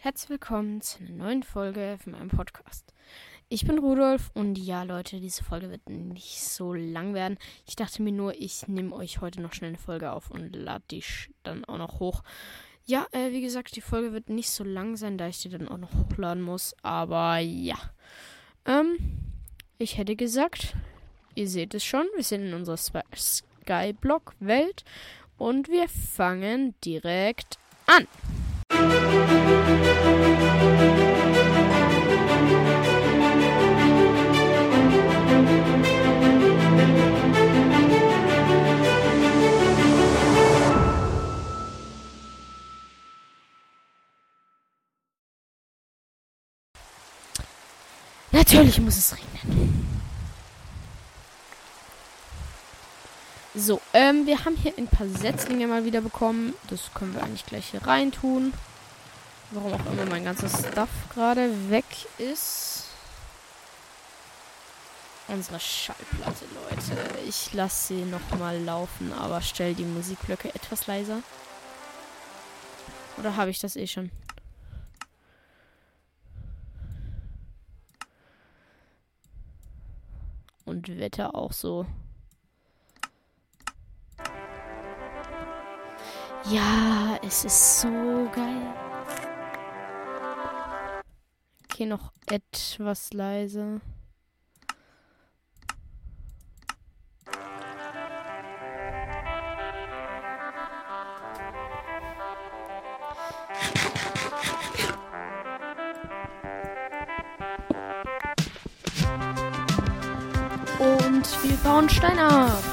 herzlich willkommen zu einer neuen Folge von meinem Podcast. Ich bin Rudolf und ja, Leute, diese Folge wird nicht so lang werden. Ich dachte mir nur, ich nehme euch heute noch schnell eine Folge auf und lade die dann auch noch hoch. Ja, äh, wie gesagt, die Folge wird nicht so lang sein, da ich die dann auch noch hochladen muss. Aber ja. Ähm, ich hätte gesagt, ihr seht es schon, wir sind in unserer Skyblock-Welt und wir fangen direkt an. Natürlich muss es regnen. So, ähm, wir haben hier ein paar Setzlinge mal wieder bekommen. Das können wir eigentlich gleich hier reintun. Warum auch immer mein ganzes Stuff gerade weg ist. Unsere Schallplatte, Leute. Ich lasse sie nochmal laufen, aber stell die Musikblöcke etwas leiser. Oder habe ich das eh schon? Und Wetter auch so. Ja, es ist so geil. Okay, noch etwas leise. Und wir bauen Stein ab.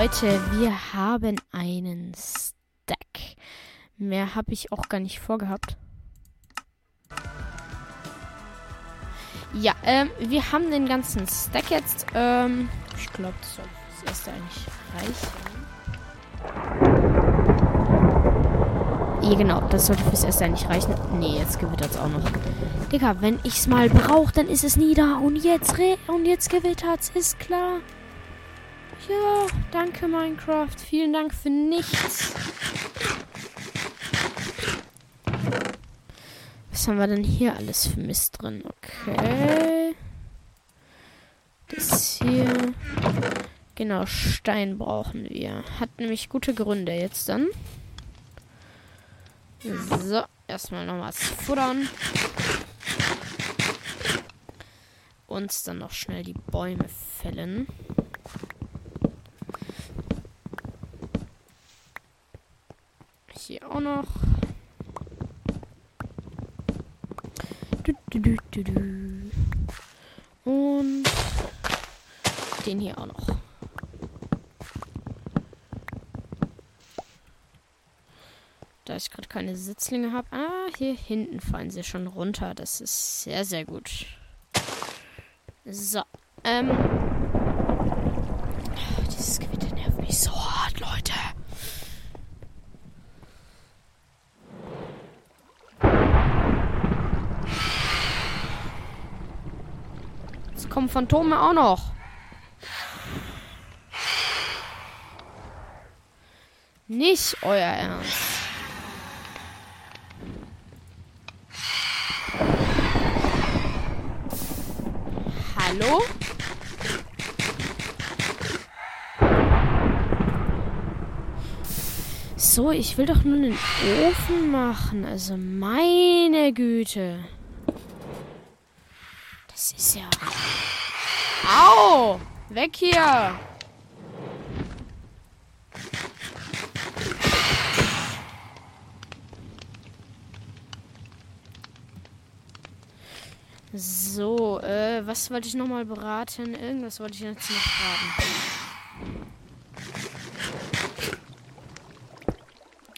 Leute, wir haben einen Stack. Mehr habe ich auch gar nicht vorgehabt. Ja, ähm, wir haben den ganzen Stack jetzt. Ähm, ich glaube, das soll das erste eigentlich reichen. Ja, genau, das sollte fürs erste eigentlich reichen. Nee, jetzt gewittert es auch noch. Digga, wenn ich es mal brauche, dann ist es nie da. Und jetzt und jetzt gewittert es, ist klar. Ja, danke Minecraft. Vielen Dank für nichts. Was haben wir denn hier alles für Mist drin? Okay. Das hier. Genau, Stein brauchen wir. Hat nämlich gute Gründe jetzt dann. So, erstmal noch was futtern. Uns dann noch schnell die Bäume fällen. hier auch noch. Und den hier auch noch. Da ich gerade keine Sitzlinge habe. Ah, hier hinten fallen sie schon runter. Das ist sehr, sehr gut. So. Ähm. Kommen Phantome auch noch. Nicht euer Ernst. Hallo? So, ich will doch nur einen Ofen machen. Also meine Güte. Das ist ja. Au! Weg hier! So, äh, was wollte ich nochmal beraten? Irgendwas wollte ich jetzt noch beraten.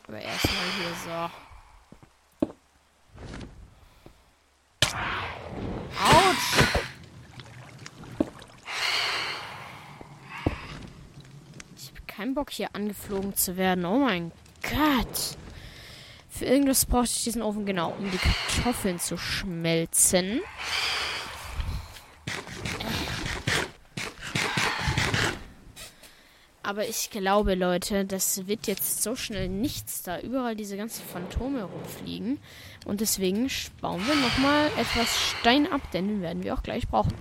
Aber erstmal hier so. Autsch! Ich habe keinen Bock hier angeflogen zu werden. Oh mein Gott. Für irgendwas brauchte ich diesen Ofen genau, um die Kartoffeln zu schmelzen. Aber ich glaube, Leute, das wird jetzt so schnell nichts, da überall diese ganzen Phantome rumfliegen. Und deswegen bauen wir nochmal etwas Stein ab, denn den werden wir auch gleich brauchen.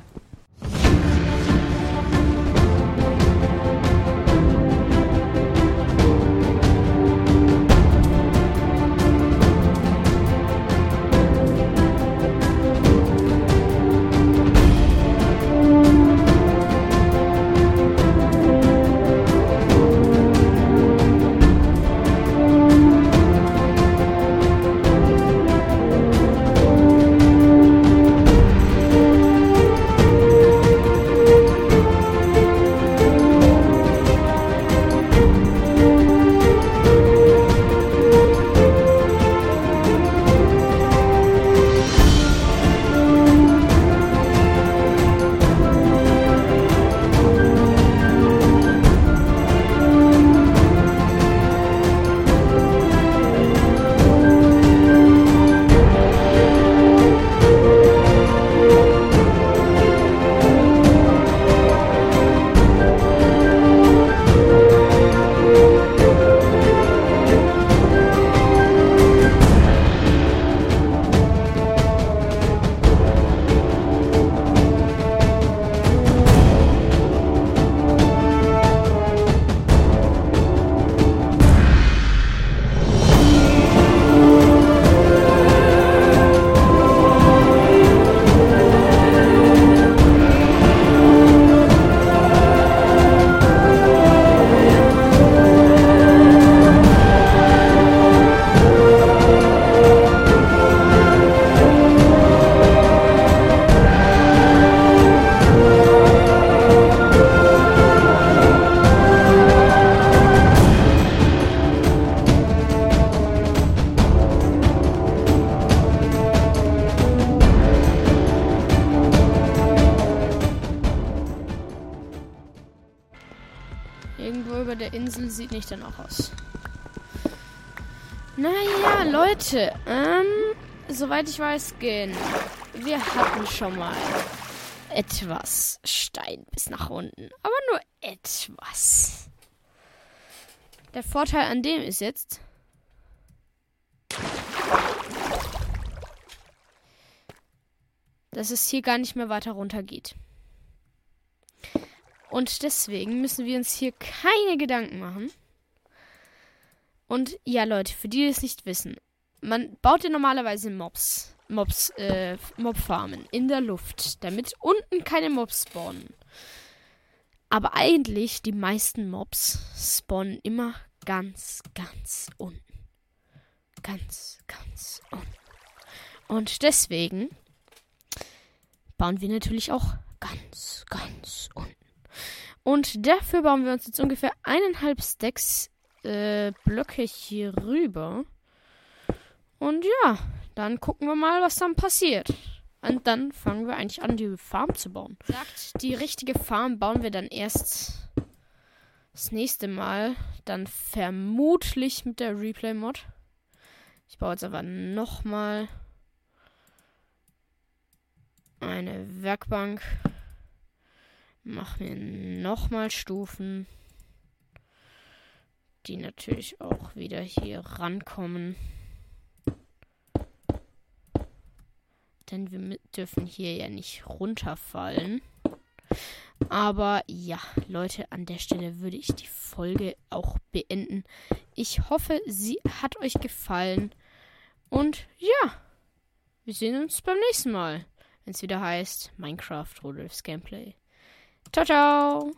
Sieht nicht danach aus. Naja, Leute, ähm, soweit ich weiß, gehen. Wir hatten schon mal etwas Stein bis nach unten. Aber nur etwas. Der Vorteil an dem ist jetzt, dass es hier gar nicht mehr weiter runter geht. Und deswegen müssen wir uns hier keine Gedanken machen. Und ja, Leute, für die, die es nicht wissen, man baut ja normalerweise Mobs, Mobs, äh, Mobfarmen in der Luft, damit unten keine Mobs spawnen. Aber eigentlich, die meisten Mobs spawnen immer ganz, ganz unten. Ganz, ganz unten. Und deswegen bauen wir natürlich auch ganz, ganz unten. Und dafür bauen wir uns jetzt ungefähr eineinhalb Stacks äh, Blöcke hier rüber. Und ja, dann gucken wir mal, was dann passiert. Und dann fangen wir eigentlich an, die Farm zu bauen. Sagt, die richtige Farm bauen wir dann erst das nächste Mal. Dann vermutlich mit der Replay-Mod. Ich baue jetzt aber nochmal eine Werkbank. Mach mir nochmal Stufen, die natürlich auch wieder hier rankommen. Denn wir dürfen hier ja nicht runterfallen. Aber ja, Leute, an der Stelle würde ich die Folge auch beenden. Ich hoffe, sie hat euch gefallen. Und ja, wir sehen uns beim nächsten Mal wenn es wieder heißt Minecraft Rudolfs Gameplay. 超超。